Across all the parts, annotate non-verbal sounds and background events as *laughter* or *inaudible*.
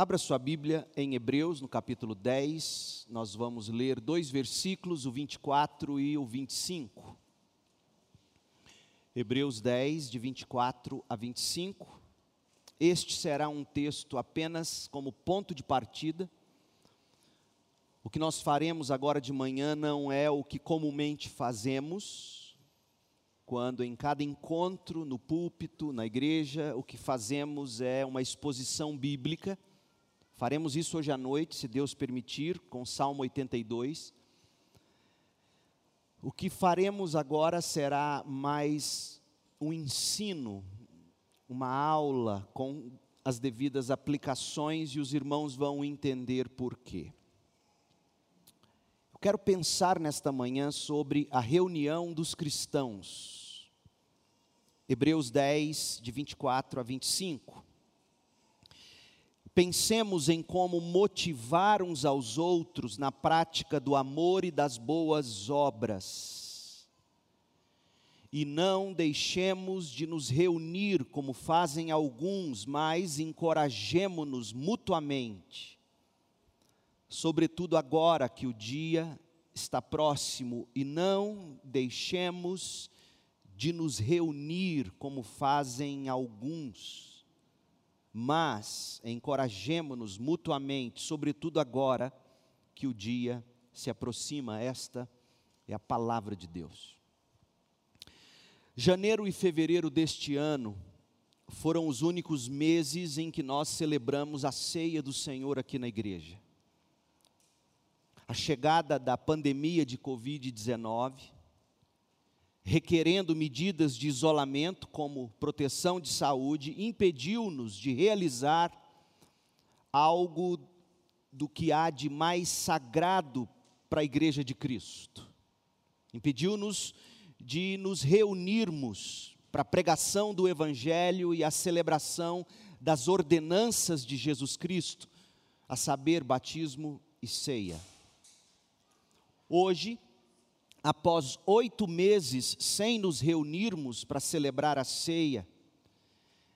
Abra sua Bíblia em Hebreus, no capítulo 10, nós vamos ler dois versículos, o 24 e o 25. Hebreus 10, de 24 a 25. Este será um texto apenas como ponto de partida. O que nós faremos agora de manhã não é o que comumente fazemos, quando em cada encontro, no púlpito, na igreja, o que fazemos é uma exposição bíblica Faremos isso hoje à noite, se Deus permitir, com Salmo 82. O que faremos agora será mais um ensino, uma aula com as devidas aplicações e os irmãos vão entender por quê. Eu quero pensar nesta manhã sobre a reunião dos cristãos. Hebreus 10, de 24 a 25. Pensemos em como motivar uns aos outros na prática do amor e das boas obras. E não deixemos de nos reunir como fazem alguns, mas encorajemo-nos mutuamente. Sobretudo agora que o dia está próximo, e não deixemos de nos reunir como fazem alguns mas encorajemo-nos mutuamente, sobretudo agora que o dia se aproxima. Esta é a palavra de Deus. Janeiro e fevereiro deste ano foram os únicos meses em que nós celebramos a ceia do Senhor aqui na igreja. A chegada da pandemia de Covid-19 requerendo medidas de isolamento, como proteção de saúde, impediu-nos de realizar algo do que há de mais sagrado para a Igreja de Cristo. Impediu-nos de nos reunirmos para a pregação do Evangelho e a celebração das ordenanças de Jesus Cristo, a saber, batismo e ceia. Hoje, após oito meses sem nos reunirmos para celebrar a ceia,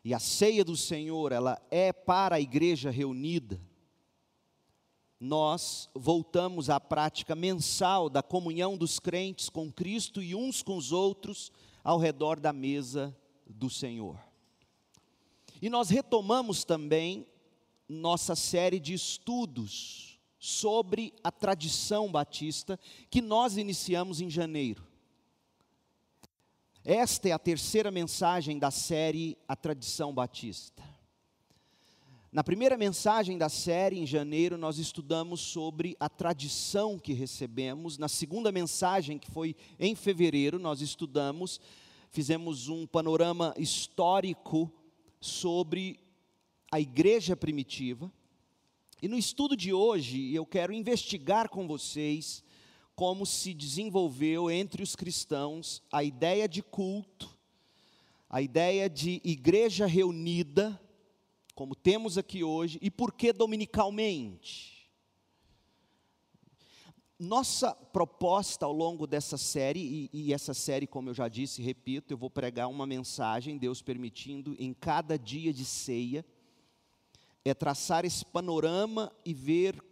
e a ceia do Senhor, ela é para a igreja reunida, nós voltamos à prática mensal da comunhão dos crentes com Cristo e uns com os outros ao redor da mesa do Senhor. E nós retomamos também nossa série de estudos sobre a tradição batista que nós iniciamos em janeiro. Esta é a terceira mensagem da série A Tradição Batista. Na primeira mensagem da série, em janeiro, nós estudamos sobre a tradição que recebemos. Na segunda mensagem, que foi em fevereiro, nós estudamos, fizemos um panorama histórico sobre a igreja primitiva. E no estudo de hoje, eu quero investigar com vocês como se desenvolveu entre os cristãos a ideia de culto, a ideia de igreja reunida, como temos aqui hoje, e por que dominicalmente. Nossa proposta ao longo dessa série, e, e, essa série, como eu já disse, repito, eu vou pregar uma mensagem, Deus permitindo, em cada dia de ceia, é traçar esse panorama e ver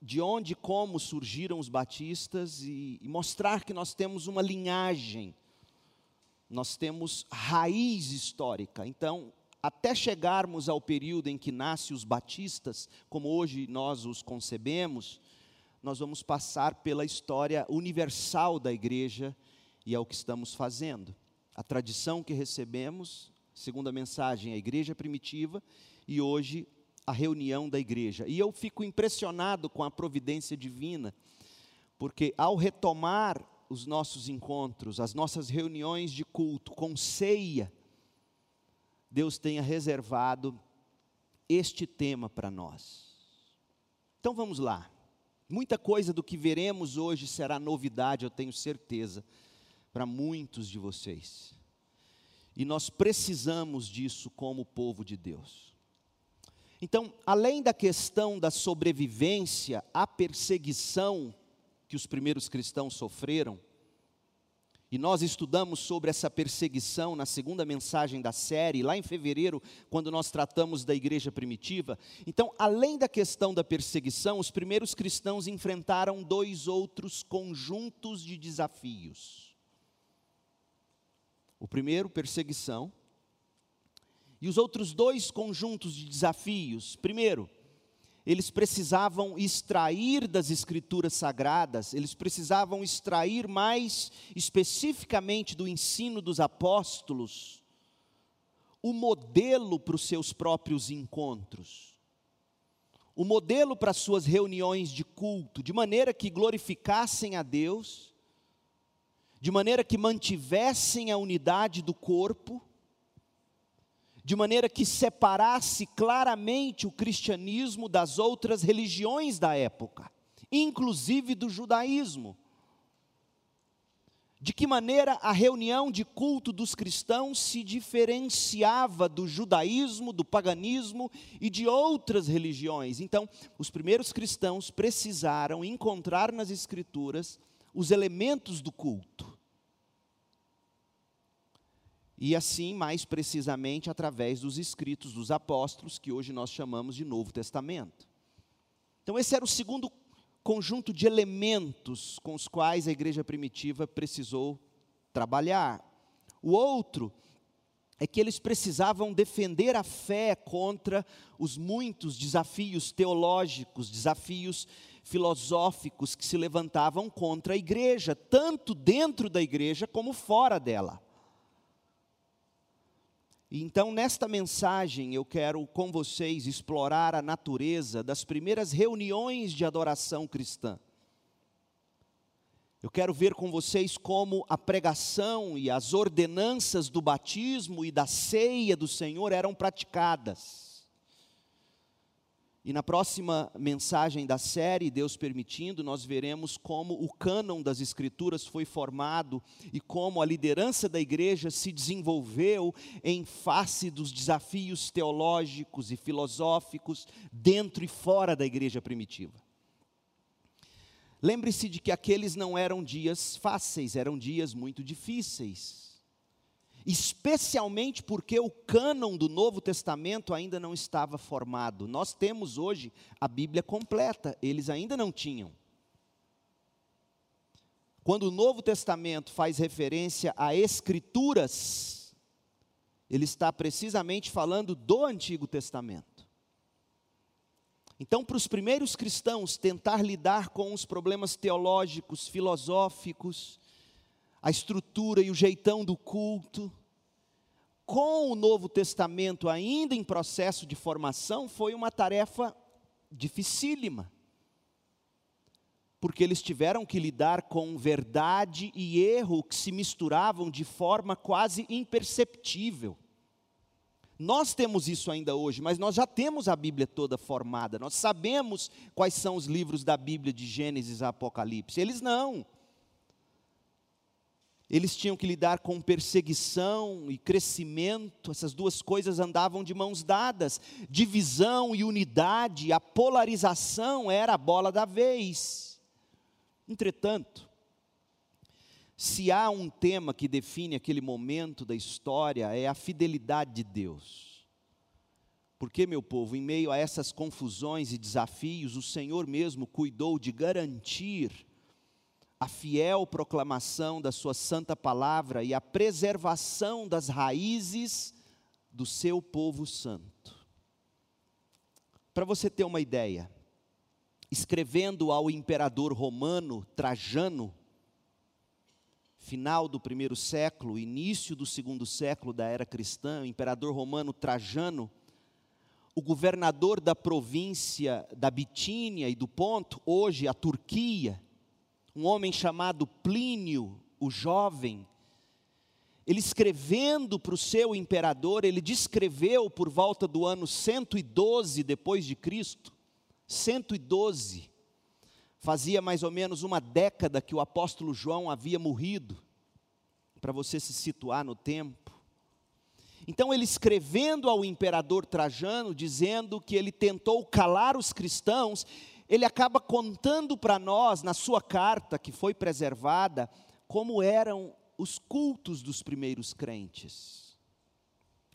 de onde e como surgiram os batistas e, e, mostrar que nós temos uma linhagem, nós temos raiz histórica. Então, até chegarmos ao período em que nascem os batistas, como hoje nós os concebemos, nós vamos passar pela história universal da igreja e é o que estamos fazendo. A tradição que recebemos, segundo a mensagem, a igreja primitiva, e hoje a reunião da igreja. E eu fico impressionado com a providência divina, porque ao retomar os nossos encontros, as nossas reuniões de culto com ceia, Deus tenha reservado este tema para nós. Então vamos lá. Muita coisa do que veremos hoje será novidade, eu tenho certeza, para muitos de vocês. E nós precisamos disso como povo de Deus. Então, além da questão da sobrevivência à perseguição que os primeiros cristãos sofreram, e nós estudamos sobre essa perseguição na segunda mensagem da série, lá em fevereiro, quando nós tratamos da igreja primitiva. Então, além da questão da perseguição, os primeiros cristãos enfrentaram dois outros conjuntos de desafios. O primeiro, perseguição, e os outros dois conjuntos de desafios. Primeiro, eles precisavam extrair das escrituras sagradas, eles precisavam extrair mais especificamente do ensino dos apóstolos o modelo para os seus próprios encontros, o modelo para as suas reuniões de culto, de maneira que glorificassem a Deus, de maneira que mantivessem a unidade do corpo de maneira que separasse claramente o cristianismo das outras religiões da época, inclusive do judaísmo. De que maneira a reunião de culto dos cristãos se diferenciava do judaísmo, do paganismo e de outras religiões. Então, os primeiros cristãos precisaram encontrar nas Escrituras os elementos do culto e assim, mais precisamente, através dos escritos dos apóstolos, que hoje nós chamamos de Novo Testamento. Então, esse era o segundo conjunto de elementos com os quais a igreja primitiva precisou trabalhar. O outro é que eles precisavam defender a fé contra os muitos desafios teológicos, desafios filosóficos que se levantavam contra a igreja, tanto dentro da igreja como fora dela. Então, nesta mensagem, eu quero com vocês explorar a natureza das primeiras reuniões de adoração cristã. Eu quero ver com vocês como a pregação e as ordenanças do batismo e da ceia do Senhor eram praticadas. E na próxima mensagem da série, Deus permitindo, nós veremos como o cânon das Escrituras foi formado e como a liderança da igreja se desenvolveu em face dos desafios teológicos e filosóficos dentro e fora da igreja primitiva. Lembre-se de que aqueles não eram dias fáceis, eram dias muito difíceis especialmente porque o cânon do Novo Testamento ainda não estava formado. Nós temos hoje a Bíblia completa, eles ainda não tinham. Quando o Novo Testamento faz referência a escrituras, ele está precisamente falando do Antigo Testamento. Então, para os primeiros cristãos, tentar lidar com os problemas teológicos, filosóficos, a estrutura e o jeitão do culto, com o Novo Testamento ainda em processo de formação, foi uma tarefa dificílima. Porque eles tiveram que lidar com verdade e erro que se misturavam de forma quase imperceptível. Nós temos isso ainda hoje, mas nós já temos a Bíblia toda formada, nós sabemos quais são os livros da Bíblia de Gênesis a Apocalipse. Eles não eles tinham que lidar com perseguição e crescimento, essas duas coisas andavam de mãos dadas, divisão e unidade, a polarização era a bola da vez. Entretanto, se há um tema que define aquele momento da história, é a fidelidade de Deus. Porque, meu povo, em meio a essas confusões e desafios, o Senhor mesmo cuidou de garantir a fiel proclamação da Sua santa palavra e a preservação das raízes do seu povo santo. Para você ter uma ideia, escrevendo ao imperador romano Trajano, final do primeiro século, início do segundo século da era cristã, o imperador romano Trajano, o governador da província da Bitínia e do Ponto, hoje a Turquia, um homem chamado Plínio, o jovem, ele escrevendo para o seu imperador, ele descreveu por volta do ano 112 depois de Cristo, 112. Fazia mais ou menos uma década que o apóstolo João havia morrido, para você se situar no tempo. Então, ele escrevendo ao imperador Trajano, dizendo que ele tentou calar os cristãos ele acaba contando para nós, na sua carta, que foi preservada, como eram os cultos dos primeiros crentes.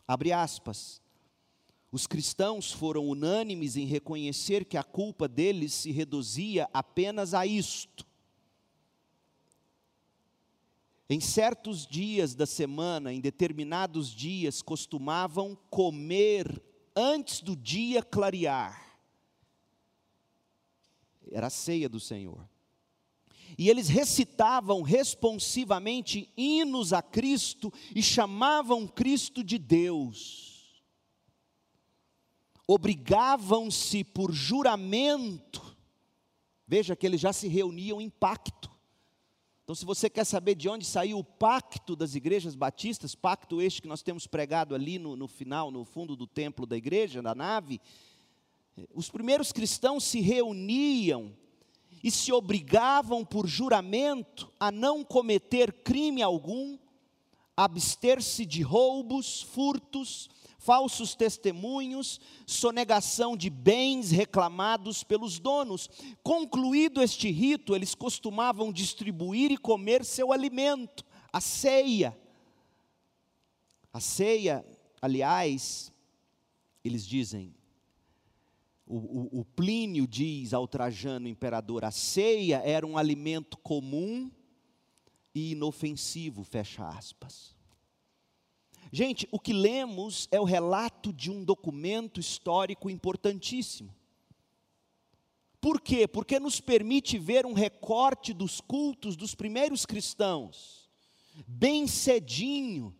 Abre aspas. Os cristãos foram unânimes em reconhecer que a culpa deles se reduzia apenas a isto. Em certos dias da semana, em determinados dias, costumavam comer antes do dia clarear. Era a ceia do Senhor. E eles recitavam responsivamente hinos a Cristo e chamavam Cristo de Deus obrigavam-se por juramento. Veja que eles já se reuniam em pacto. Então, se você quer saber de onde saiu o pacto das igrejas batistas, pacto este que nós temos pregado ali no, no final, no fundo do templo da igreja, da nave, os primeiros cristãos se reuniam e se obrigavam por juramento a não cometer crime algum, abster-se de roubos, furtos, falsos testemunhos, sonegação de bens reclamados pelos donos. Concluído este rito, eles costumavam distribuir e comer seu alimento, a ceia. A ceia, aliás, eles dizem, o, o, o Plínio diz ao Trajano imperador: a ceia era um alimento comum e inofensivo, fecha aspas. Gente, o que lemos é o relato de um documento histórico importantíssimo. Por quê? Porque nos permite ver um recorte dos cultos dos primeiros cristãos. Bem cedinho,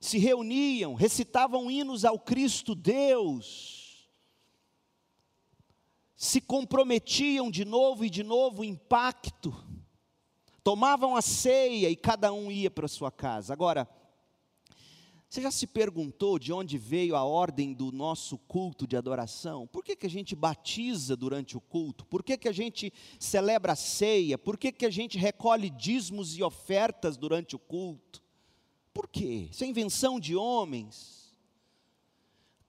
se reuniam, recitavam hinos ao Cristo Deus, se comprometiam de novo e de novo em pacto, tomavam a ceia e cada um ia para sua casa. Agora, você já se perguntou de onde veio a ordem do nosso culto de adoração? Por que, que a gente batiza durante o culto? Por que, que a gente celebra a ceia? Por que, que a gente recolhe dízimos e ofertas durante o culto? Por quê? Isso é invenção de homens.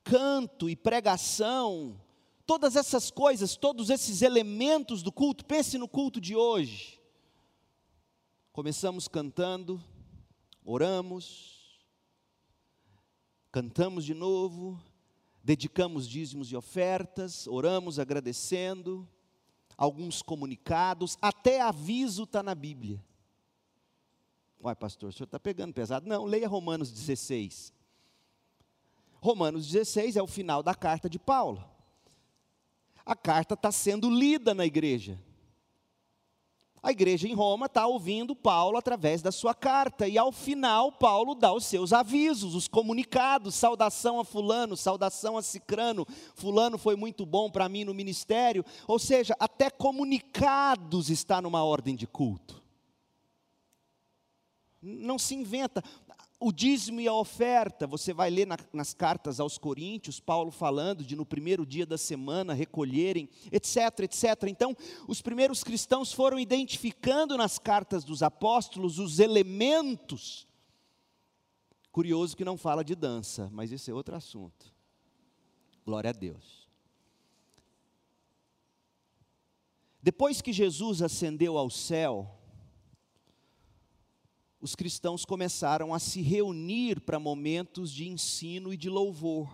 Canto e pregação, todas essas coisas, todos esses elementos do culto, pense no culto de hoje. Começamos cantando, oramos, cantamos de novo, dedicamos dízimos e ofertas, oramos agradecendo, alguns comunicados, até aviso está na Bíblia. Uai, pastor, o senhor está pegando pesado? Não, leia Romanos 16. Romanos 16 é o final da carta de Paulo. A carta está sendo lida na igreja. A igreja em Roma está ouvindo Paulo através da sua carta, e ao final, Paulo dá os seus avisos, os comunicados: saudação a Fulano, saudação a Cicrano, Fulano foi muito bom para mim no ministério. Ou seja, até comunicados está numa ordem de culto. Não se inventa o dízimo e a oferta, você vai ler na, nas cartas aos Coríntios, Paulo falando de no primeiro dia da semana recolherem, etc, etc. Então, os primeiros cristãos foram identificando nas cartas dos apóstolos os elementos. Curioso que não fala de dança, mas esse é outro assunto. Glória a Deus. Depois que Jesus ascendeu ao céu, os cristãos começaram a se reunir para momentos de ensino e de louvor.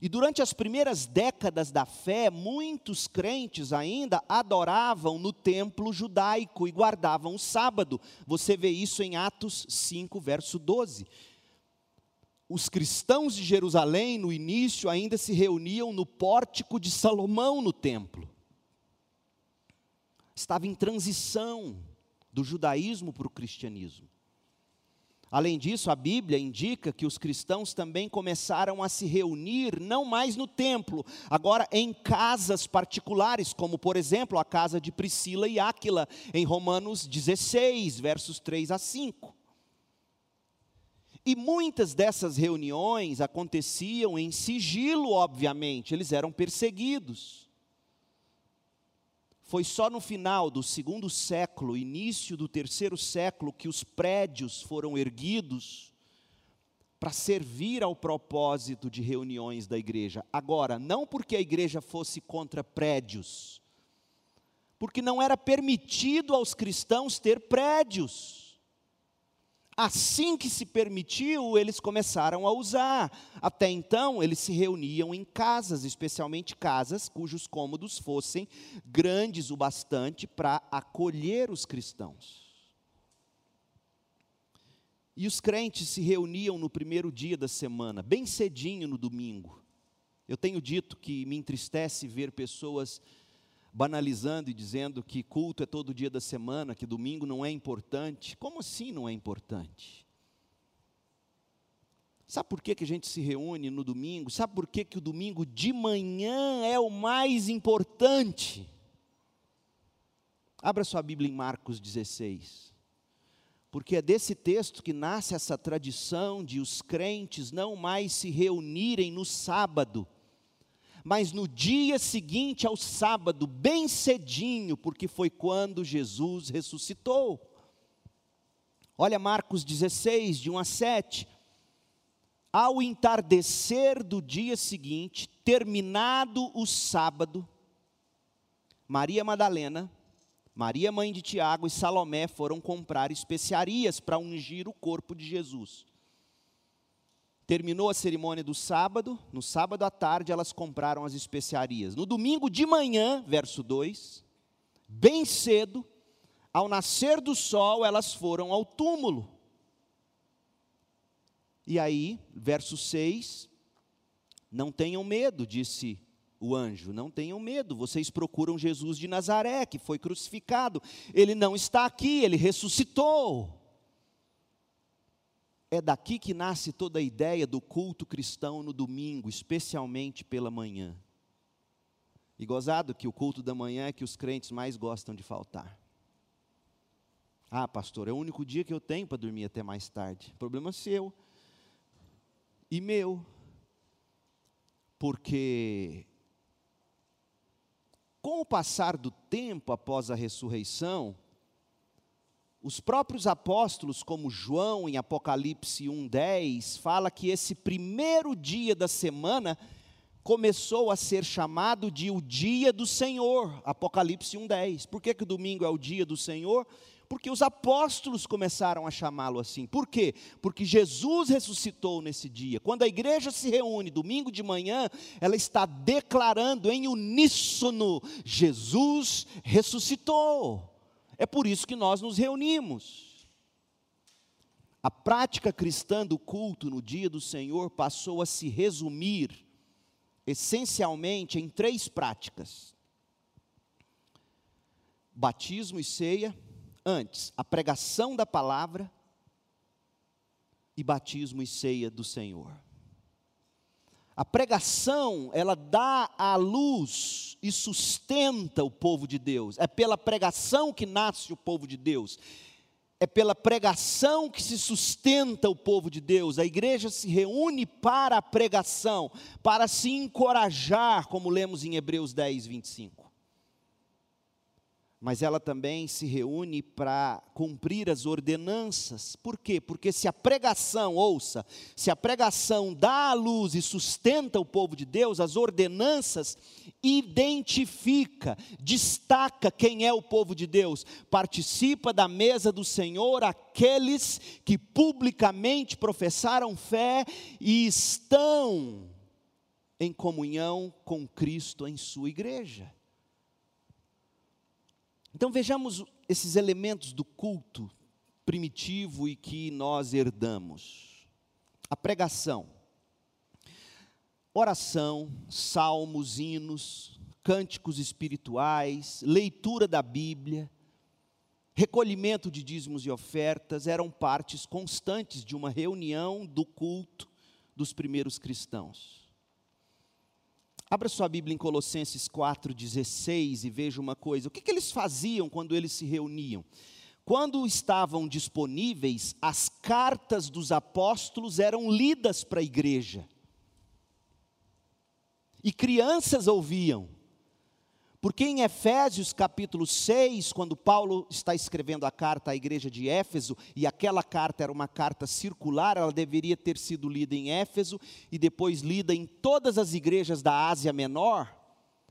E durante as primeiras décadas da fé, muitos crentes ainda adoravam no templo judaico e guardavam o sábado. Você vê isso em Atos 5, verso 12. Os cristãos de Jerusalém, no início, ainda se reuniam no pórtico de Salomão no templo. Estava em transição do judaísmo para o cristianismo. Além disso, a Bíblia indica que os cristãos também começaram a se reunir, não mais no templo, agora em casas particulares, como por exemplo a casa de Priscila e Áquila, em Romanos 16, versos 3 a 5. E muitas dessas reuniões aconteciam em sigilo, obviamente, eles eram perseguidos. Foi só no final do segundo século, início do terceiro século, que os prédios foram erguidos para servir ao propósito de reuniões da igreja. Agora, não porque a igreja fosse contra prédios, porque não era permitido aos cristãos ter prédios. Assim que se permitiu, eles começaram a usar. Até então, eles se reuniam em casas, especialmente casas cujos cômodos fossem grandes o bastante para acolher os cristãos. E os crentes se reuniam no primeiro dia da semana, bem cedinho no domingo. Eu tenho dito que me entristece ver pessoas banalizando e dizendo que culto é todo dia da semana, que domingo não é importante. Como assim não é importante? Sabe por que, que a gente se reúne no domingo? Sabe por que, que o domingo de manhã é o mais importante? Abra sua Bíblia em Marcos 16. Porque é desse texto que nasce essa tradição de os crentes não mais se reunirem no sábado mas no dia seguinte ao sábado, bem cedinho, porque foi quando Jesus ressuscitou. Olha Marcos 16, de 1 a 7. Ao entardecer do dia seguinte, terminado o sábado, Maria Madalena, Maria mãe de Tiago e Salomé foram comprar especiarias para ungir o corpo de Jesus. Terminou a cerimônia do sábado, no sábado à tarde elas compraram as especiarias. No domingo de manhã, verso 2, bem cedo, ao nascer do sol, elas foram ao túmulo. E aí, verso 6, não tenham medo, disse o anjo, não tenham medo, vocês procuram Jesus de Nazaré, que foi crucificado, ele não está aqui, ele ressuscitou. É daqui que nasce toda a ideia do culto cristão no domingo, especialmente pela manhã. E gozado que o culto da manhã é que os crentes mais gostam de faltar. Ah, pastor, é o único dia que eu tenho para dormir até mais tarde. Problema seu e meu. Porque com o passar do tempo após a ressurreição, os próprios apóstolos, como João em Apocalipse 1:10, fala que esse primeiro dia da semana começou a ser chamado de o dia do Senhor, Apocalipse 1:10. Por que, que o domingo é o dia do Senhor? Porque os apóstolos começaram a chamá-lo assim. Por quê? Porque Jesus ressuscitou nesse dia. Quando a igreja se reúne domingo de manhã, ela está declarando em uníssono: Jesus ressuscitou. É por isso que nós nos reunimos. A prática cristã do culto no dia do Senhor passou a se resumir essencialmente em três práticas: batismo e ceia, antes, a pregação da palavra e batismo e ceia do Senhor. A pregação, ela dá a luz e sustenta o povo de Deus. É pela pregação que nasce o povo de Deus. É pela pregação que se sustenta o povo de Deus. A igreja se reúne para a pregação, para se encorajar, como lemos em Hebreus 10, 25 mas ela também se reúne para cumprir as ordenanças. Por quê? Porque se a pregação, ouça, se a pregação dá a luz e sustenta o povo de Deus, as ordenanças identifica, destaca quem é o povo de Deus. Participa da mesa do Senhor aqueles que publicamente professaram fé e estão em comunhão com Cristo em sua igreja. Então vejamos esses elementos do culto primitivo e que nós herdamos. A pregação, oração, salmos, hinos, cânticos espirituais, leitura da Bíblia, recolhimento de dízimos e ofertas eram partes constantes de uma reunião do culto dos primeiros cristãos. Abra sua Bíblia em Colossenses 4,16 e veja uma coisa. O que, que eles faziam quando eles se reuniam? Quando estavam disponíveis, as cartas dos apóstolos eram lidas para a igreja. E crianças ouviam. Porque em Efésios capítulo 6, quando Paulo está escrevendo a carta à igreja de Éfeso, e aquela carta era uma carta circular, ela deveria ter sido lida em Éfeso e depois lida em todas as igrejas da Ásia Menor.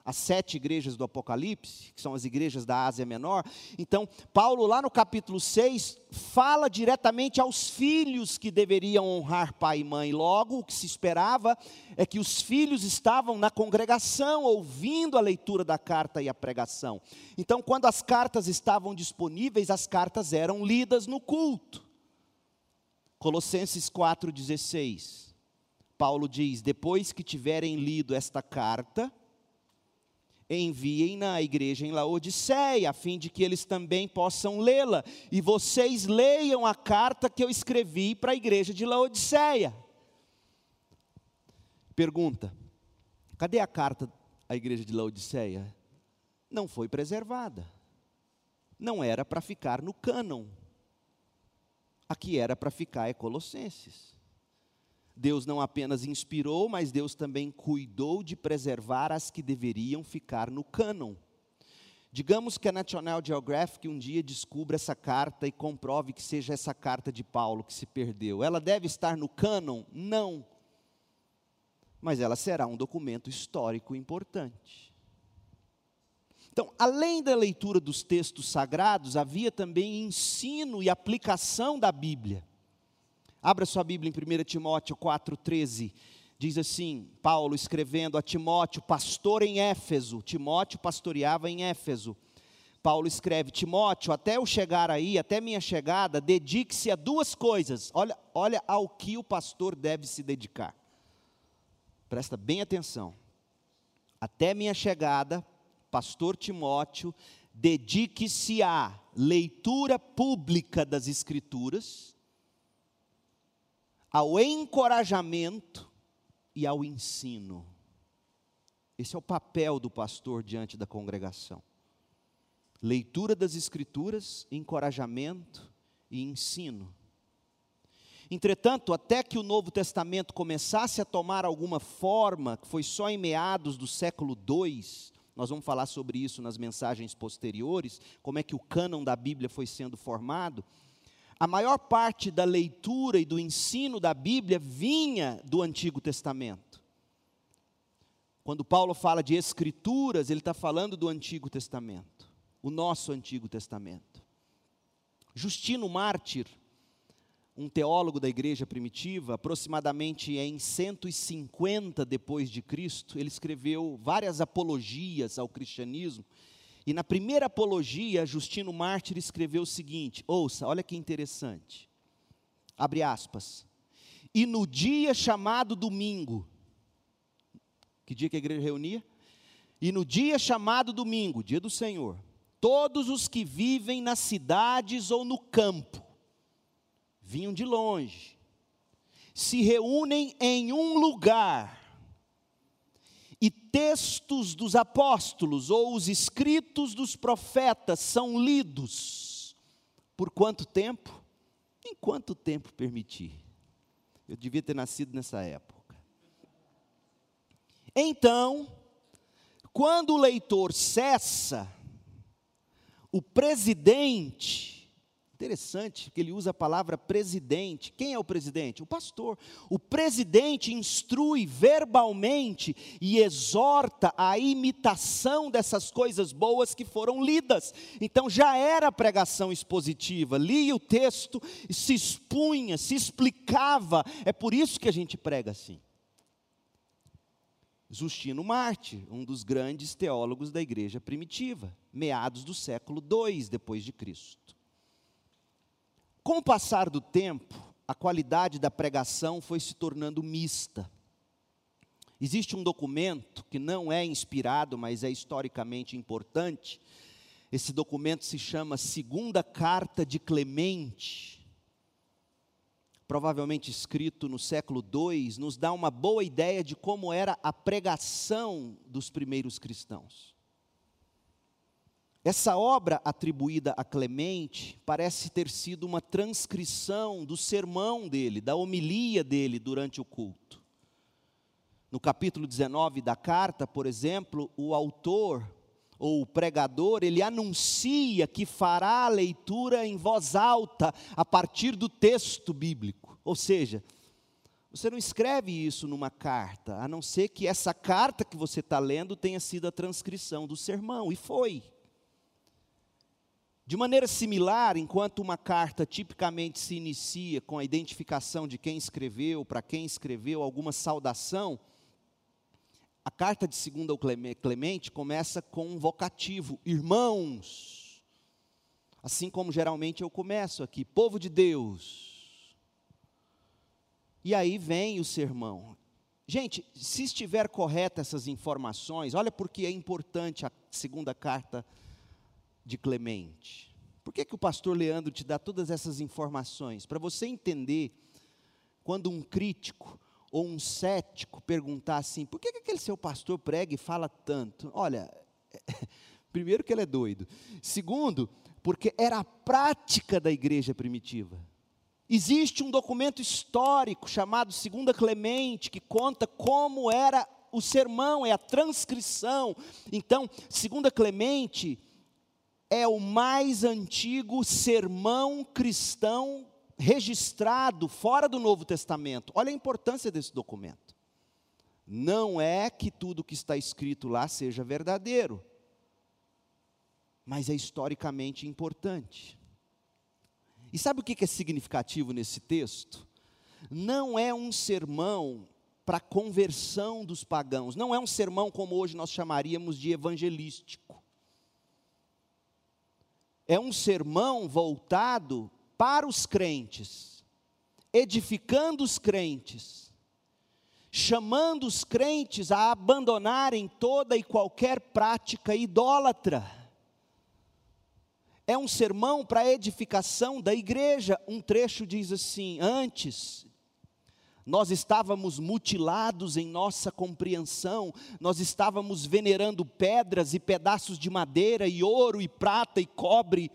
As sete igrejas do Apocalipse, que são as igrejas da Ásia Menor. Então, Paulo, lá no capítulo 6, fala diretamente aos filhos que deveriam honrar pai e mãe. Logo, o que se esperava é que os filhos estavam na congregação, ouvindo a leitura da carta e a pregação. Então, quando as cartas estavam disponíveis, as cartas eram lidas no culto. Colossenses 4,16. Paulo diz: Depois que tiverem lido esta carta, enviem-na igreja em Laodiceia, a fim de que eles também possam lê-la. E vocês leiam a carta que eu escrevi para a igreja de Laodiceia. Pergunta: cadê a carta à igreja de Laodiceia? Não foi preservada. Não era para ficar no cânon. Aqui era para ficar é Colossenses. Deus não apenas inspirou, mas Deus também cuidou de preservar as que deveriam ficar no cânon. Digamos que a National Geographic um dia descubra essa carta e comprove que seja essa carta de Paulo que se perdeu. Ela deve estar no cânon? Não. Mas ela será um documento histórico importante. Então, além da leitura dos textos sagrados, havia também ensino e aplicação da Bíblia. Abra sua Bíblia em 1 Timóteo 4,13. Diz assim, Paulo escrevendo a Timóteo, pastor em Éfeso. Timóteo pastoreava em Éfeso. Paulo escreve: Timóteo, até eu chegar aí, até minha chegada, dedique-se a duas coisas. Olha, olha ao que o pastor deve se dedicar. Presta bem atenção. Até minha chegada, pastor Timóteo, dedique-se à leitura pública das Escrituras ao encorajamento e ao ensino. Esse é o papel do pastor diante da congregação. Leitura das Escrituras, encorajamento e ensino. Entretanto, até que o Novo Testamento começasse a tomar alguma forma, que foi só em meados do século II, nós vamos falar sobre isso nas mensagens posteriores, como é que o cânon da Bíblia foi sendo formado a maior parte da leitura e do ensino da Bíblia vinha do Antigo Testamento. Quando Paulo fala de escrituras, ele está falando do Antigo Testamento, o nosso Antigo Testamento. Justino Mártir, um teólogo da igreja primitiva, aproximadamente em 150 depois de Cristo, ele escreveu várias apologias ao cristianismo e na primeira apologia, Justino Mártir escreveu o seguinte: ouça, olha que interessante. Abre aspas. E no dia chamado domingo, que dia que a igreja reunia? E no dia chamado domingo, dia do Senhor, todos os que vivem nas cidades ou no campo, vinham de longe, se reúnem em um lugar, e textos dos apóstolos ou os escritos dos profetas são lidos. Por quanto tempo? Em quanto tempo permitir? Eu devia ter nascido nessa época. Então, quando o leitor cessa, o presidente Interessante que ele usa a palavra presidente. Quem é o presidente? O pastor. O presidente instrui verbalmente e exorta a imitação dessas coisas boas que foram lidas. Então já era pregação expositiva. Lia o texto, se expunha, se explicava. É por isso que a gente prega assim. Justino Marte, um dos grandes teólogos da igreja primitiva, meados do século II depois de Cristo. Com o passar do tempo, a qualidade da pregação foi se tornando mista. Existe um documento que não é inspirado, mas é historicamente importante. Esse documento se chama Segunda Carta de Clemente. Provavelmente escrito no século II, nos dá uma boa ideia de como era a pregação dos primeiros cristãos. Essa obra atribuída a Clemente parece ter sido uma transcrição do sermão dele, da homilia dele durante o culto. No capítulo 19 da carta, por exemplo, o autor ou o pregador, ele anuncia que fará a leitura em voz alta a partir do texto bíblico. Ou seja, Você não escreve isso numa carta, a não ser que essa carta que você está lendo tenha sido a transcrição do sermão, e foi. De maneira similar, enquanto uma carta tipicamente se inicia com a identificação de quem escreveu, para quem escreveu, alguma saudação, a carta de segunda ao Clemente começa com um vocativo, irmãos. Assim como geralmente eu começo aqui, povo de Deus e aí vem o sermão. Gente, se estiver correta essas informações, olha porque é importante a segunda carta de Clemente. Por que, que o pastor Leandro te dá todas essas informações? Para você entender quando um crítico ou um cético perguntar assim: por que, que aquele seu pastor prega e fala tanto? Olha, *laughs* primeiro que ele é doido. Segundo, porque era a prática da igreja primitiva. Existe um documento histórico chamado Segunda Clemente que conta como era o sermão, é a transcrição. Então, Segunda Clemente é o mais antigo sermão cristão registrado fora do Novo Testamento. Olha a importância desse documento. Não é que tudo que está escrito lá seja verdadeiro, mas é historicamente importante. E sabe o que é significativo nesse texto? Não é um sermão para conversão dos pagãos, não é um sermão como hoje nós chamaríamos de evangelístico. É um sermão voltado para os crentes, edificando os crentes, chamando os crentes a abandonarem toda e qualquer prática idólatra é um sermão para a edificação da igreja. Um trecho diz assim: Antes, nós estávamos mutilados em nossa compreensão, nós estávamos venerando pedras e pedaços de madeira, e ouro, e prata, e cobre,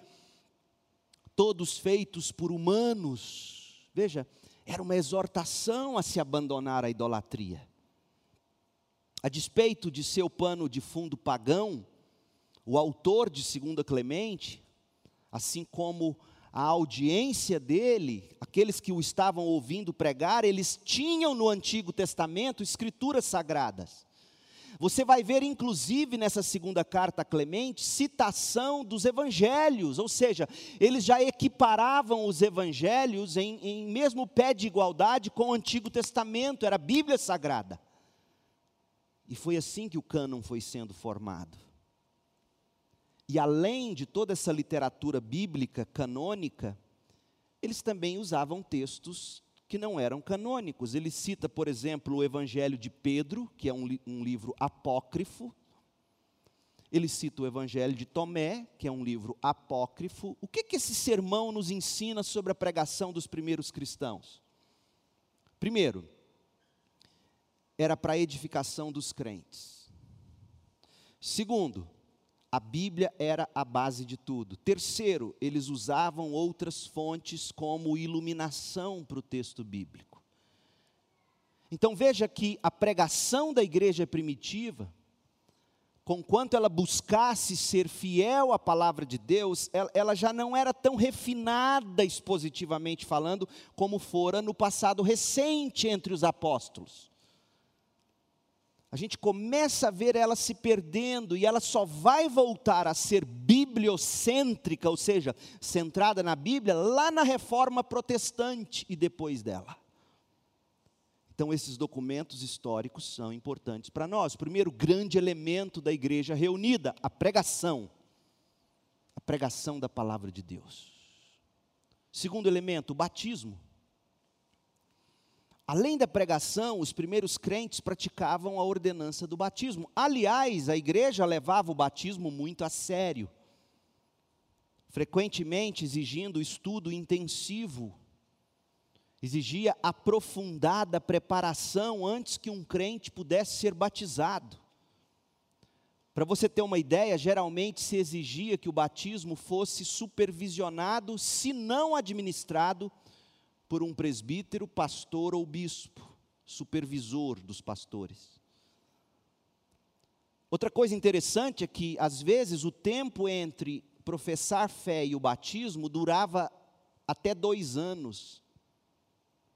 todos feitos por humanos. Veja, era uma exortação a se abandonar à idolatria. A despeito de seu pano de fundo pagão, o autor de 2 Clemente assim como a audiência dele, aqueles que o estavam ouvindo pregar, eles tinham no Antigo Testamento escrituras sagradas. Você vai ver, inclusive, nessa segunda carta a Clemente, citação dos evangelhos, ou seja, eles já equiparavam os evangelhos em, em mesmo pé de igualdade com o Antigo Testamento, era a Bíblia Sagrada. E foi assim que o cânon foi sendo formado. E além de toda essa literatura bíblica canônica, eles também usavam textos que não eram canônicos. Ele cita, por exemplo, o Evangelho de Pedro, que é um, li um livro apócrifo. Ele cita o Evangelho de Tomé, que é um livro apócrifo. O que, que esse sermão nos ensina sobre a pregação dos primeiros cristãos? Primeiro, era para a edificação dos crentes. Segundo, a Bíblia era a base de tudo. Terceiro, eles usavam outras fontes como iluminação para o texto bíblico. Então veja que a pregação da igreja primitiva, conquanto ela buscasse ser fiel à palavra de Deus, ela já não era tão refinada expositivamente falando como fora no passado recente entre os apóstolos a gente começa a ver ela se perdendo e ela só vai voltar a ser bibliocêntrica, ou seja, centrada na Bíblia, lá na reforma protestante e depois dela. Então, esses documentos históricos são importantes para nós. Primeiro grande elemento da igreja reunida, a pregação. A pregação da palavra de Deus. Segundo elemento, o batismo. Além da pregação, os primeiros crentes praticavam a ordenança do batismo. Aliás, a igreja levava o batismo muito a sério, frequentemente exigindo estudo intensivo, exigia aprofundada preparação antes que um crente pudesse ser batizado. Para você ter uma ideia, geralmente se exigia que o batismo fosse supervisionado, se não administrado, por um presbítero, pastor ou bispo, supervisor dos pastores. Outra coisa interessante é que, às vezes, o tempo entre professar fé e o batismo durava até dois anos.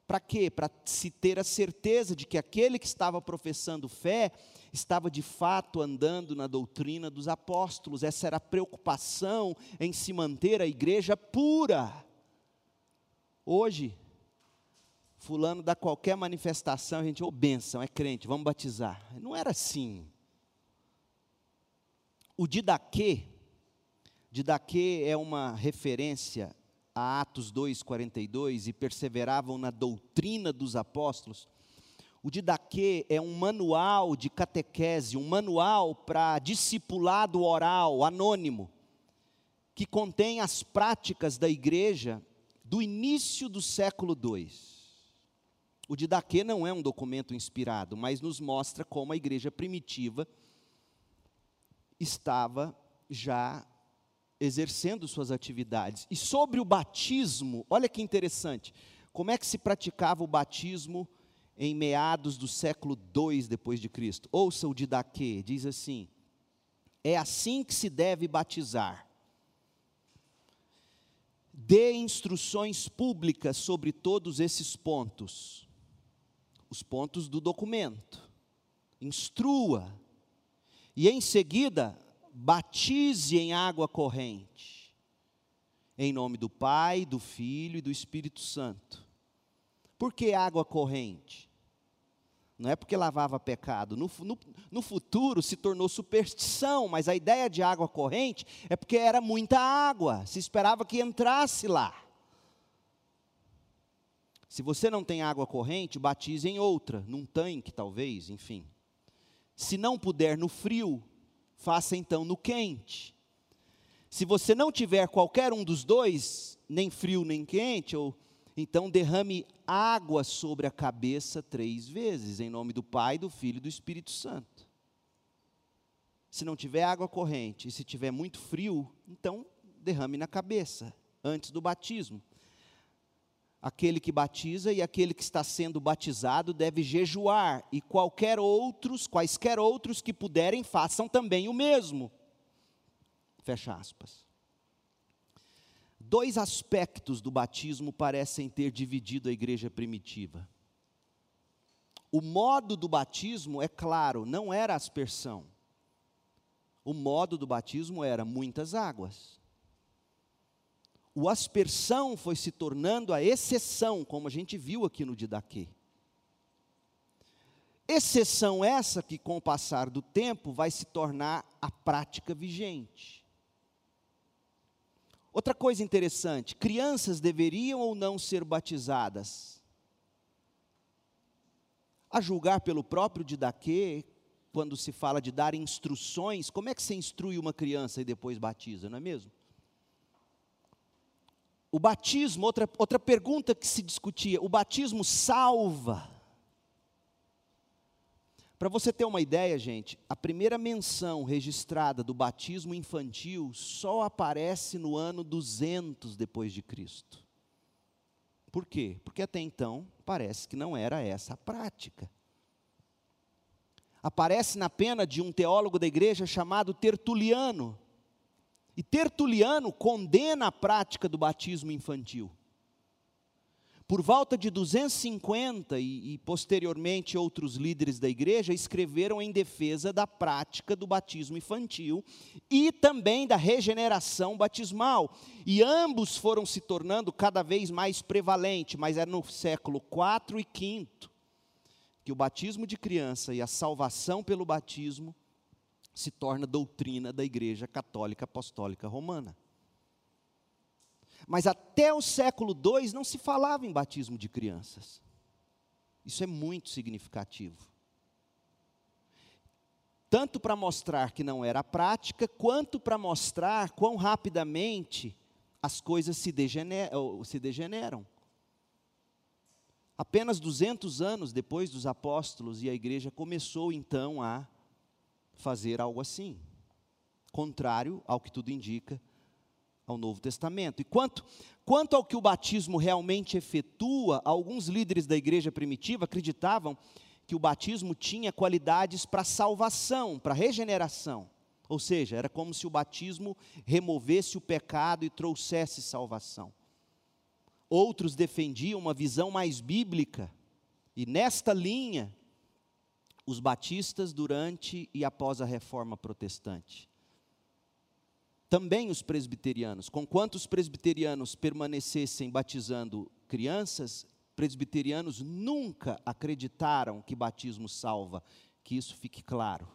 Para quê? Para se ter a certeza de que aquele que estava professando fé estava de fato andando na doutrina dos apóstolos. Essa era a preocupação em se manter a igreja pura. Hoje, fulano dá qualquer manifestação, a gente, ô oh, benção, é crente, vamos batizar. Não era assim. O didaquê, didaquê é uma referência a Atos 2,42 e perseveravam na doutrina dos apóstolos. O didaquê é um manual de catequese, um manual para discipulado oral, anônimo, que contém as práticas da igreja do início do século II. O Didaquê não é um documento inspirado, mas nos mostra como a igreja primitiva estava já exercendo suas atividades. E sobre o batismo, olha que interessante, como é que se praticava o batismo em meados do século II depois de Cristo? Ouça o Didaquê, diz assim: É assim que se deve batizar dê instruções públicas sobre todos esses pontos, os pontos do documento, instrua, e em seguida, batize em água corrente, em nome do Pai, do Filho e do Espírito Santo. Por que água corrente? Não é porque lavava pecado. No, no, no, futuro se tornou superstição, mas a ideia de água corrente é porque era muita água, se esperava que entrasse lá. Se você não tem água corrente, batize em outra, num tanque talvez, enfim. Se não puder no frio, faça então no quente. Se você não tiver qualquer um dos dois, nem frio nem quente, ou então derrame água sobre a cabeça três vezes, em nome do Pai, do Filho e do Espírito Santo. Se não tiver água corrente e se tiver muito frio, então derrame na cabeça, antes do batismo. Aquele que batiza e aquele que está sendo batizado deve jejuar, e qualquer outros, quaisquer outros que puderem, façam também o mesmo. Fecha aspas. Dois aspectos do batismo parecem ter dividido a igreja primitiva. O modo do batismo, é claro, não era aspersão. O modo do batismo era muitas águas. O aspersão foi se tornando a exceção, como a gente viu aqui no Didaquê. Exceção essa que, com o passar do tempo, vai se tornar a prática vigente. Outra coisa interessante: crianças deveriam ou não ser batizadas? A julgar pelo próprio Didaquê, quando se fala de dar instruções, como é que você instrui uma criança e depois batiza, não é mesmo? O batismo, outra, outra pergunta que se discutia: o batismo salva? Para você ter uma ideia, gente, a primeira menção registrada do batismo infantil só aparece no ano 200 depois de Cristo. Por quê? Porque até então parece que não era essa a prática. Aparece na pena de um teólogo da igreja chamado Tertuliano. E Tertuliano condena a prática do batismo infantil. Por volta de 250 e, e, posteriormente outros líderes da igreja escreveram em defesa da prática do batismo infantil e também da regeneração batismal. E ambos foram se tornando cada vez mais prevalentes, mas é no século IV e V que o batismo de criança e a salvação pelo batismo se torna doutrina da Igreja Católica Apostólica Romana. Mas até o século II não se falava em batismo de crianças. Isso é muito significativo. Tanto para mostrar que não era prática, quanto para mostrar quão rapidamente as coisas se, degeneram, se degeneram. Apenas 200 anos depois dos apóstolos, e a igreja começou então a fazer algo assim, contrário ao que tudo indica ao Novo Testamento. E quanto, quanto ao que o batismo realmente efetua, alguns líderes da igreja primitiva acreditavam que o batismo tinha qualidades para salvação, para regeneração. Ou seja, era como se o batismo removesse o pecado e trouxesse salvação. outros defendiam uma visão mais bíblica, e nesta linha, os batistas durante e após a reforma protestante. Também os presbiterianos, com quantos presbiterianos permanecessem batizando crianças, presbiterianos nunca acreditaram que batismo salva, que isso fique claro.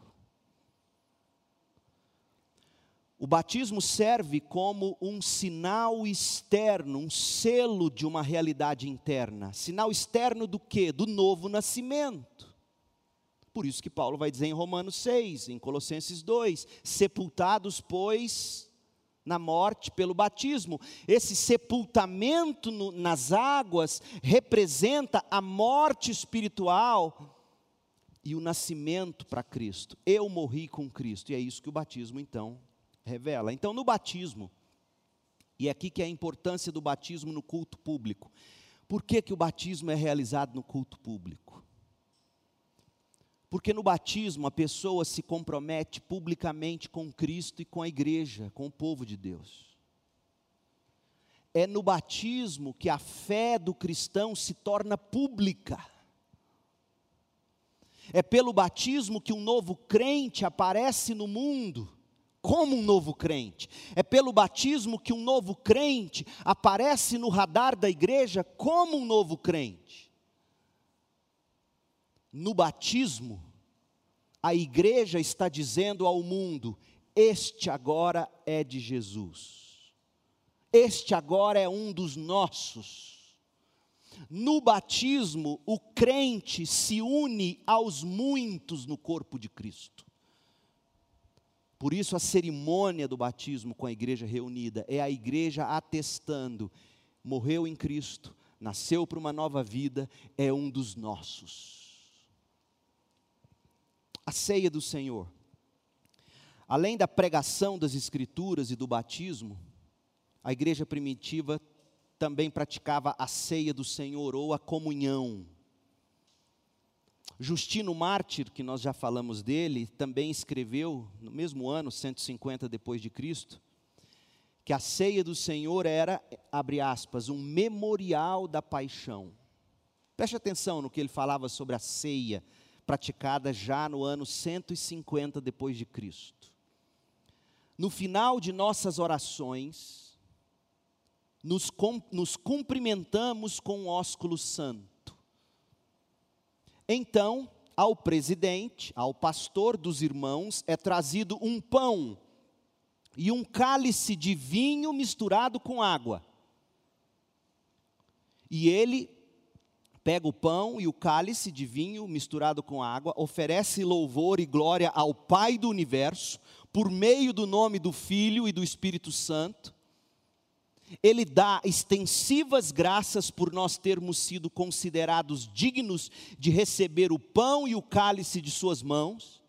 O batismo serve como um sinal externo, um selo de uma realidade interna. Sinal externo do que? Do novo nascimento. Por isso que Paulo vai dizer em Romanos 6, em Colossenses 2: sepultados, pois, na morte pelo batismo. Esse sepultamento no, nas águas representa a morte espiritual e o nascimento para Cristo. Eu morri com Cristo, e é isso que o batismo então revela. Então, no batismo, e é aqui que é a importância do batismo no culto público. Por que, que o batismo é realizado no culto público? Porque no batismo a pessoa se compromete publicamente com Cristo e com a igreja, com o povo de Deus. É no batismo que a fé do cristão se torna pública. É pelo batismo que um novo crente aparece no mundo como um novo crente. É pelo batismo que um novo crente aparece no radar da igreja como um novo crente. No batismo, a igreja está dizendo ao mundo: este agora é de Jesus, este agora é um dos nossos. No batismo, o crente se une aos muitos no corpo de Cristo. Por isso, a cerimônia do batismo com a igreja reunida é a igreja atestando: morreu em Cristo, nasceu para uma nova vida, é um dos nossos. A ceia do Senhor. Além da pregação das Escrituras e do batismo, a igreja primitiva também praticava a ceia do Senhor ou a comunhão. Justino Mártir, que nós já falamos dele, também escreveu no mesmo ano, 150 depois de Cristo, que a ceia do Senhor era, abre aspas, um memorial da paixão. Preste atenção no que ele falava sobre a ceia praticada já no ano 150 depois de Cristo. No final de nossas orações, nos, nos cumprimentamos com o ósculo santo então, ao presidente, ao pastor dos irmãos, é trazido um pão e um cálice de vinho misturado com água. E ele pega o pão e o cálice de vinho misturado com água, oferece louvor e glória ao Pai do universo, por meio do nome do Filho e do Espírito Santo, ele dá extensivas graças por nós termos sido considerados dignos de receber o pão e o cálice de Suas mãos.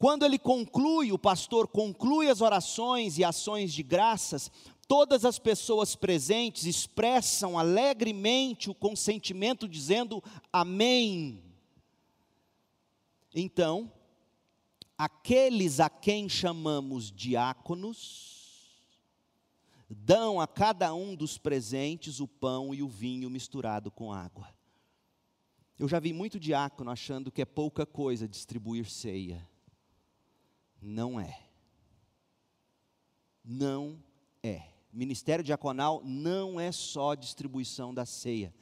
Quando ele conclui, o pastor conclui as orações e ações de graças, todas as pessoas presentes expressam alegremente o consentimento, dizendo Amém. Então, aqueles a quem chamamos diáconos, dão a cada um dos presentes o pão e o vinho misturado com água. Eu já vi muito diácono achando que é pouca coisa distribuir ceia. Não é. Não é. Ministério diaconal não é só distribuição da ceia,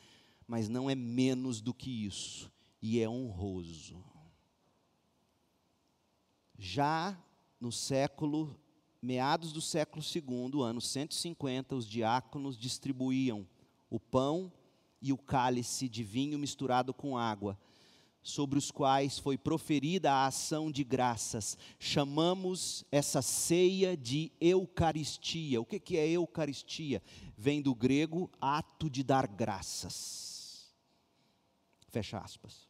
mas não é menos do que isso, e é honroso. Já no século meados do século II, ano 150, os diáconos distribuíam o pão e o cálice de vinho misturado com água, sobre os quais foi proferida a ação de graças. Chamamos essa ceia de Eucaristia. O que é Eucaristia? Vem do grego ato de dar graças. Fecha aspas.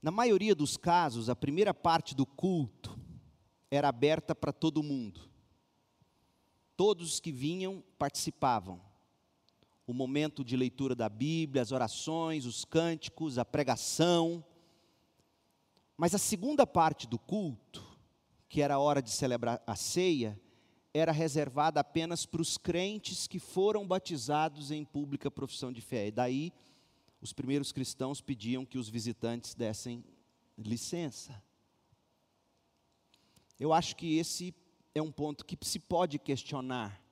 Na maioria dos casos, a primeira parte do culto era aberta para todo mundo. Todos os que vinham participavam. O momento de leitura da Bíblia, as orações, os cânticos, a pregação. Mas a segunda parte do culto, que era a hora de celebrar a ceia, era reservada apenas para os crentes que foram batizados em pública profissão de fé. E daí, os primeiros cristãos pediam que os visitantes dessem licença. Eu acho que esse é um ponto que se pode questionar,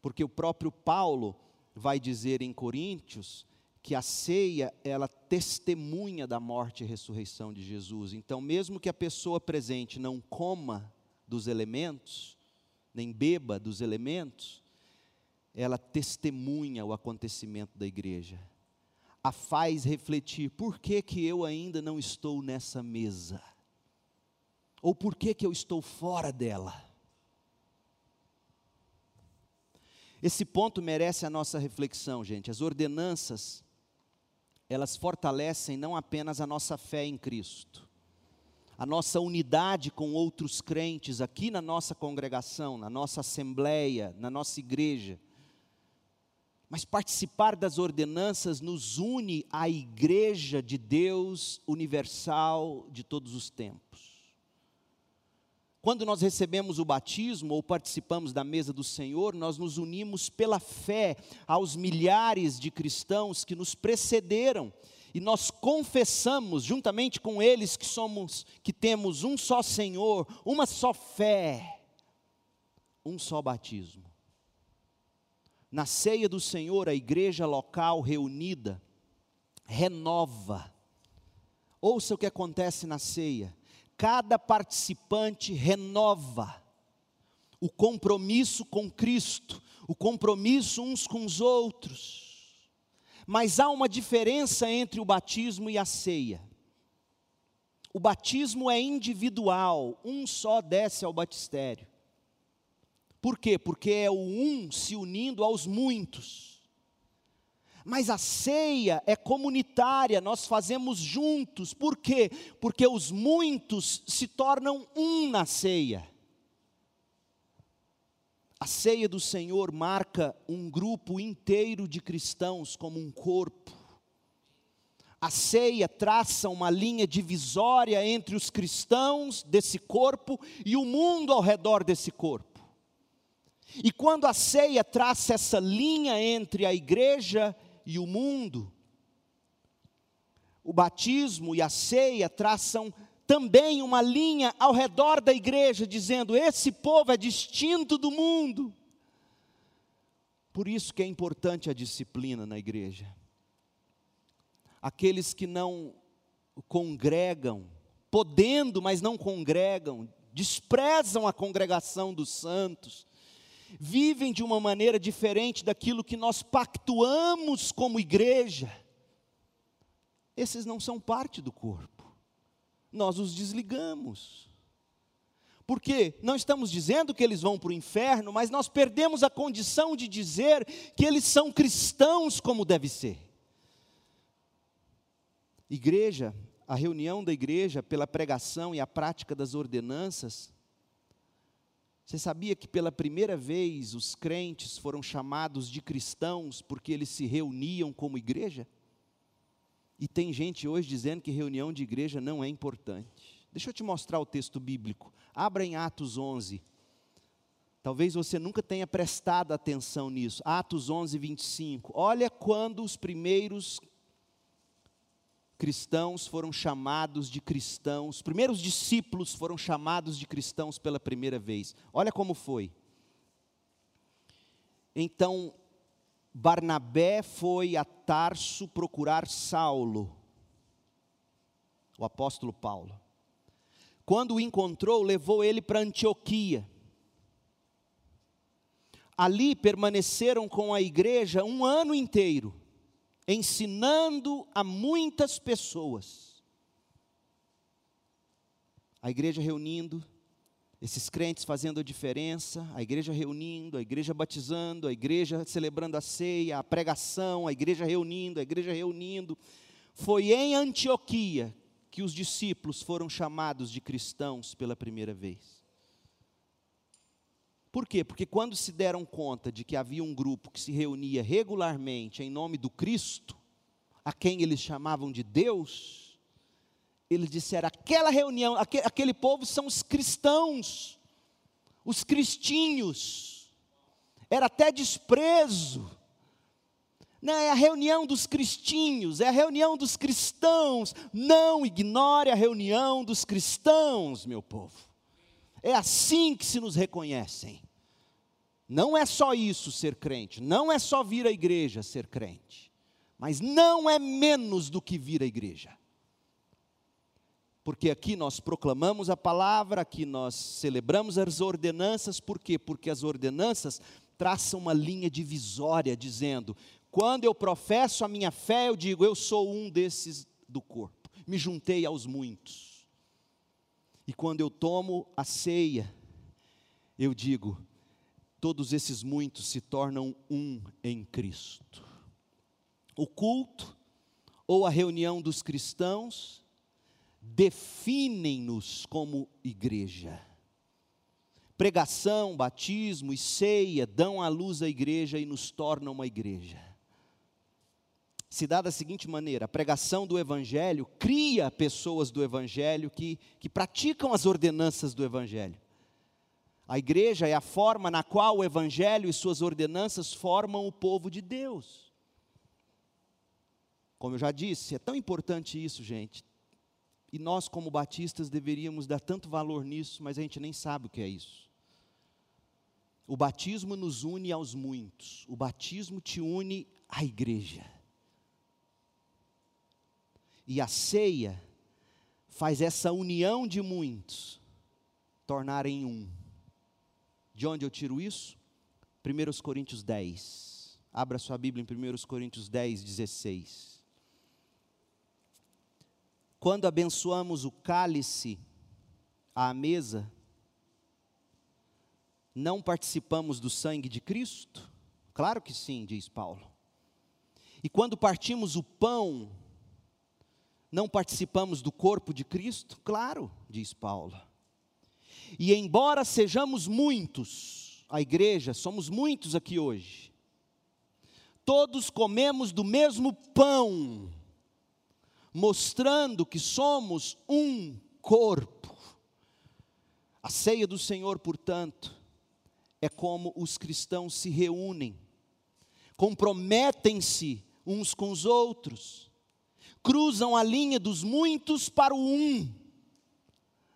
porque o próprio Paulo vai dizer em Coríntios que a ceia, ela testemunha da morte e ressurreição de Jesus. Então, mesmo que a pessoa presente não coma dos elementos, nem beba dos elementos, ela testemunha o acontecimento da igreja. A faz refletir, por que que eu ainda não estou nessa mesa? Ou por que que eu estou fora dela? Esse ponto merece a nossa reflexão, gente. As ordenanças elas fortalecem não apenas a nossa fé em Cristo, a nossa unidade com outros crentes aqui na nossa congregação, na nossa assembleia, na nossa igreja, mas participar das ordenanças nos une à igreja de Deus universal de todos os tempos. Quando nós recebemos o batismo ou participamos da mesa do Senhor, nós nos unimos pela fé aos milhares de cristãos que nos precederam e nós confessamos juntamente com eles que somos que temos um só Senhor, uma só fé, um só batismo. Na ceia do Senhor, a igreja local reunida renova. Ouça o que acontece na ceia cada participante renova o compromisso com Cristo, o compromisso uns com os outros. Mas há uma diferença entre o batismo e a ceia. O batismo é individual, um só desce ao batistério. Por quê? Porque é o um se unindo aos muitos. Mas a ceia é comunitária, nós fazemos juntos. Por quê? Porque os muitos se tornam um na ceia. A ceia do Senhor marca um grupo inteiro de cristãos como um corpo. A ceia traça uma linha divisória entre os cristãos desse corpo e o mundo ao redor desse corpo. E quando a ceia traça essa linha entre a igreja e e o mundo. O batismo e a ceia traçam também uma linha ao redor da igreja, dizendo: esse povo é distinto do mundo. Por isso que é importante a disciplina na igreja. Aqueles que não congregam, podendo, mas não congregam, desprezam a congregação dos santos, vivem de uma maneira diferente daquilo que nós pactuamos como igreja, esses não são parte do corpo, nós os desligamos. Porque não estamos dizendo que eles vão para o inferno, mas nós perdemos a condição de dizer que eles são cristãos como deve ser. Igreja, a reunião da igreja pela pregação e a prática das ordenanças você sabia que pela primeira vez os crentes foram chamados de cristãos porque eles se reuniam como igreja? E tem gente hoje dizendo que reunião de igreja não é importante. Deixa eu te mostrar o texto bíblico. Abra em Atos 11. Talvez você nunca tenha prestado atenção nisso. Atos 11, 25. Olha quando os primeiros cristãos foram chamados de cristãos, os primeiros discípulos foram chamados de cristãos pela primeira vez. Olha como foi. Então, Barnabé foi a Tarso procurar Saulo, o apóstolo Paulo. Quando o encontrou, levou ele para Antioquia. Ali permaneceram com a igreja um ano inteiro ensinando a muitas pessoas. A igreja reunindo, esses crentes fazendo a diferença, a igreja reunindo, a igreja batizando, a igreja celebrando a ceia, a pregação, a igreja reunindo, a igreja reunindo. Foi em Antioquia que os discípulos foram chamados de cristãos pela primeira vez. Por quê? Porque quando se deram conta de que havia um grupo que se reunia regularmente em nome do Cristo, a quem eles chamavam de Deus, eles disseram: aquela reunião, aquele, aquele povo são os cristãos. os cristinhos, era até desprezo. Não, é a reunião dos cristinhos, é a reunião dos cristãos. Não ignore a reunião dos cristãos, meu povo. É assim que se nos reconhecem. Não é só isso ser crente, não é só vir à igreja ser crente, mas não é menos do que vir à igreja. Porque aqui nós proclamamos a palavra, aqui nós celebramos as ordenanças, por quê? Porque as ordenanças traçam uma linha divisória, dizendo: quando eu professo a minha fé, eu digo, eu sou um desses do corpo, me juntei aos muitos. E quando eu tomo a ceia, eu digo, todos esses muitos se tornam um em Cristo. O culto ou a reunião dos cristãos definem-nos como igreja. Pregação, batismo e ceia dão à luz a igreja e nos tornam uma igreja. Se dá da seguinte maneira: a pregação do Evangelho cria pessoas do Evangelho que, que praticam as ordenanças do Evangelho. A igreja é a forma na qual o Evangelho e suas ordenanças formam o povo de Deus. Como eu já disse, é tão importante isso, gente. E nós, como batistas, deveríamos dar tanto valor nisso, mas a gente nem sabe o que é isso. O batismo nos une aos muitos, o batismo te une à igreja. E a ceia faz essa união de muitos tornarem um. De onde eu tiro isso? 1 Coríntios 10. Abra sua Bíblia em 1 Coríntios 10, 16. Quando abençoamos o cálice à mesa, não participamos do sangue de Cristo? Claro que sim, diz Paulo. E quando partimos o pão, não participamos do corpo de Cristo? Claro, diz Paulo. E embora sejamos muitos, a igreja, somos muitos aqui hoje, todos comemos do mesmo pão, mostrando que somos um corpo. A ceia do Senhor, portanto, é como os cristãos se reúnem, comprometem-se uns com os outros, cruzam a linha dos muitos para o um.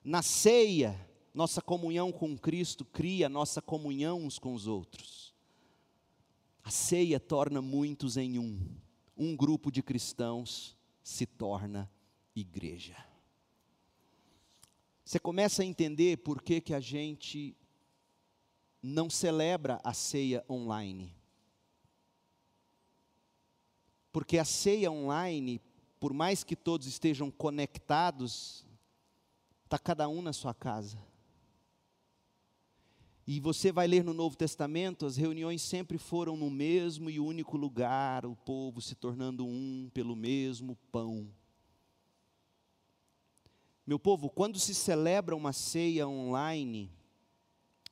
Na ceia, nossa comunhão com Cristo cria nossa comunhão uns com os outros. A ceia torna muitos em um. Um grupo de cristãos se torna igreja. Você começa a entender por que, que a gente não celebra a ceia online. Porque a ceia online, por mais que todos estejam conectados, está cada um na sua casa. E você vai ler no Novo Testamento, as reuniões sempre foram no mesmo e único lugar, o povo se tornando um pelo mesmo pão. Meu povo, quando se celebra uma ceia online,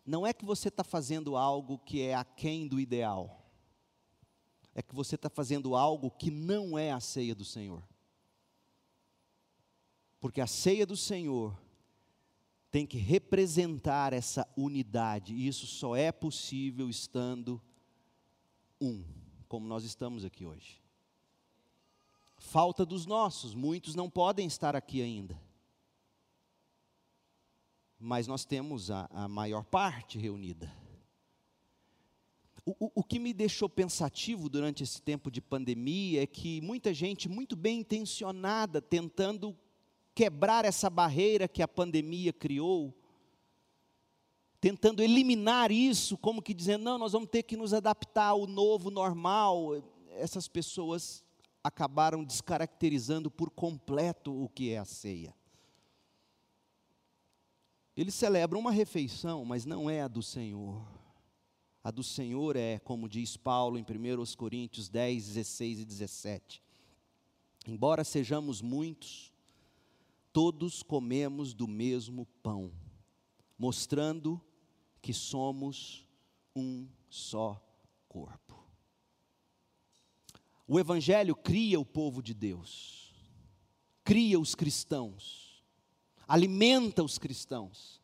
não é que você está fazendo algo que é aquém do ideal, é que você está fazendo algo que não é a ceia do Senhor. Porque a ceia do Senhor tem que representar essa unidade, e isso só é possível estando um, como nós estamos aqui hoje. Falta dos nossos, muitos não podem estar aqui ainda. Mas nós temos a, a maior parte reunida. O, o, o que me deixou pensativo durante esse tempo de pandemia é que muita gente, muito bem intencionada, tentando quebrar essa barreira que a pandemia criou, tentando eliminar isso, como que dizendo, não, nós vamos ter que nos adaptar ao novo normal. Essas pessoas acabaram descaracterizando por completo o que é a ceia. Eles celebram uma refeição, mas não é a do Senhor. A do Senhor é, como diz Paulo em 1 Coríntios 10, 16 e 17. Embora sejamos muitos, todos comemos do mesmo pão, mostrando que somos um só corpo. O Evangelho cria o povo de Deus, cria os cristãos, alimenta os cristãos.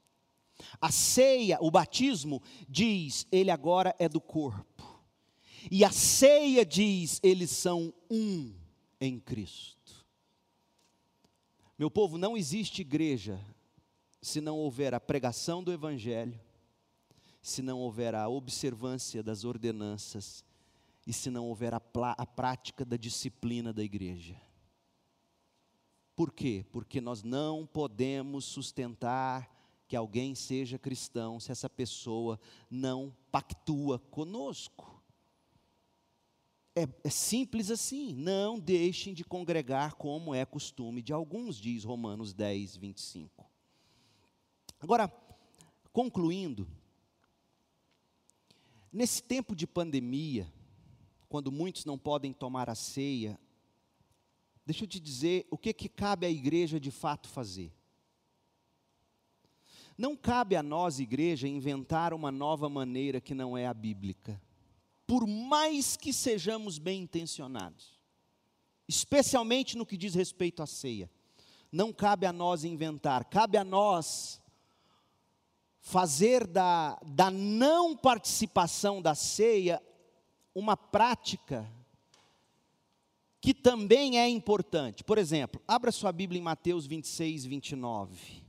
A ceia, o batismo, diz, ele agora é do corpo. E a ceia diz, eles são um em Cristo. Meu povo, não existe igreja se não houver a pregação do Evangelho, se não houver a observância das ordenanças e se não houver a, a prática da disciplina da igreja. Por quê? Porque nós não podemos sustentar que alguém seja cristão se essa pessoa não pactua conosco. É, é, simples assim. Não deixem de congregar como é costume de alguns, diz Romanos 10, 25. Agora, concluindo, nesse tempo de pandemia, quando muitos não podem tomar a ceia, deixa eu te dizer o que, que cabe à igreja de fato fazer. Não cabe a nós, igreja, inventar uma nova maneira que não é a bíblica, por mais que sejamos bem intencionados, especialmente no que diz respeito à ceia. Não cabe a nós inventar, cabe a nós fazer da, da não participação da ceia uma prática que também é importante. Por exemplo, abra sua Bíblia em Mateus 26, 29.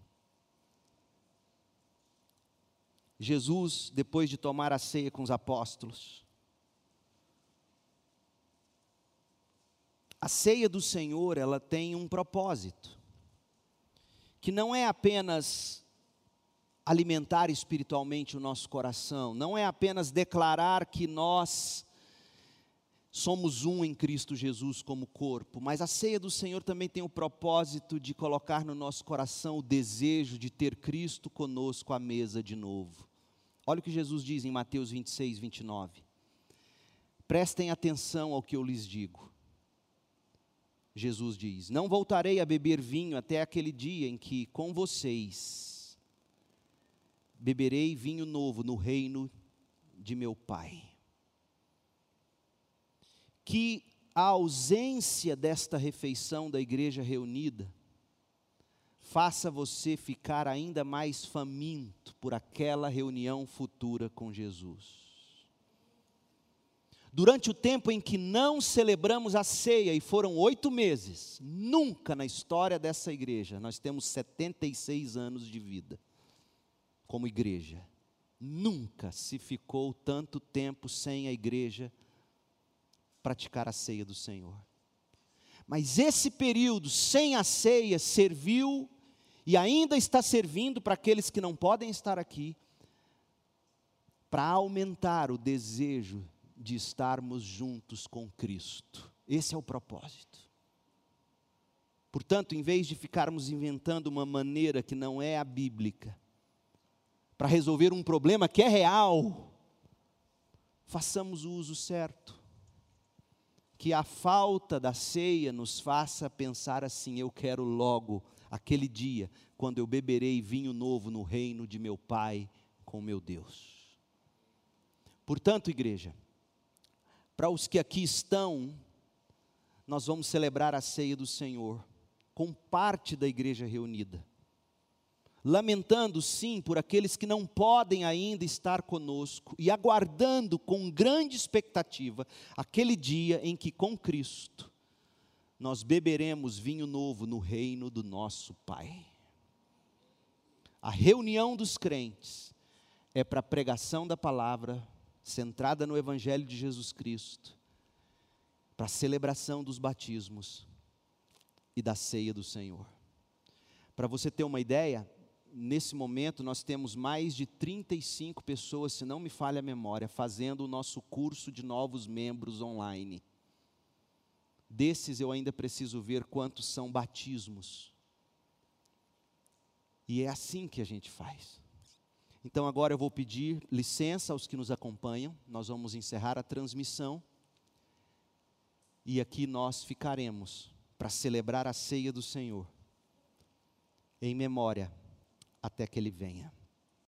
Jesus, depois de tomar a ceia com os apóstolos, a ceia do Senhor, ela tem um propósito, que não é apenas alimentar espiritualmente o nosso coração, não é apenas declarar que nós somos um em Cristo Jesus como corpo, mas a ceia do Senhor também tem o propósito de colocar no nosso coração o desejo de ter Cristo conosco à mesa de novo. Olha o que Jesus diz em Mateus 26, 29. Prestem atenção ao que eu lhes digo. Jesus diz: Não voltarei a beber vinho até aquele dia em que com vocês beberei vinho novo no reino de meu Pai. Que a ausência desta refeição da igreja reunida faça você ficar ainda mais faminto por aquela reunião futura com Jesus. Durante o tempo em que não celebramos a ceia, e foram oito meses, nunca na história dessa igreja, nós temos 76 anos de vida como igreja. Nunca se ficou tanto tempo sem a igreja praticar a ceia do Senhor. Mas esse período sem a ceia serviu e ainda está servindo para aqueles que não podem estar aqui, para aumentar o desejo de estarmos juntos com Cristo. Esse é o propósito. Portanto, em vez de ficarmos inventando uma maneira que não é a bíblica, para resolver um problema que é real, façamos o uso certo. Que a falta da ceia nos faça pensar assim: eu quero logo aquele dia quando eu beberei vinho novo no reino de meu Pai com meu Deus. Portanto, igreja, para os que aqui estão, nós vamos celebrar a ceia do Senhor com parte da igreja reunida lamentando sim por aqueles que não podem ainda estar conosco e aguardando com grande expectativa aquele dia em que com Cristo nós beberemos vinho novo no reino do nosso Pai. A reunião dos crentes é para a pregação da palavra, centrada no Evangelho de Jesus Cristo, para a celebração dos batismos e da ceia do Senhor. Para você ter uma ideia, nesse momento nós temos mais de 35 pessoas, se não me falha a memória, fazendo o nosso curso de novos membros online. Desses eu ainda preciso ver quantos são batismos. E é assim que a gente faz. Então agora eu vou pedir licença aos que nos acompanham, nós vamos encerrar a transmissão. E aqui nós ficaremos para celebrar a ceia do Senhor, em memória até que ele venha.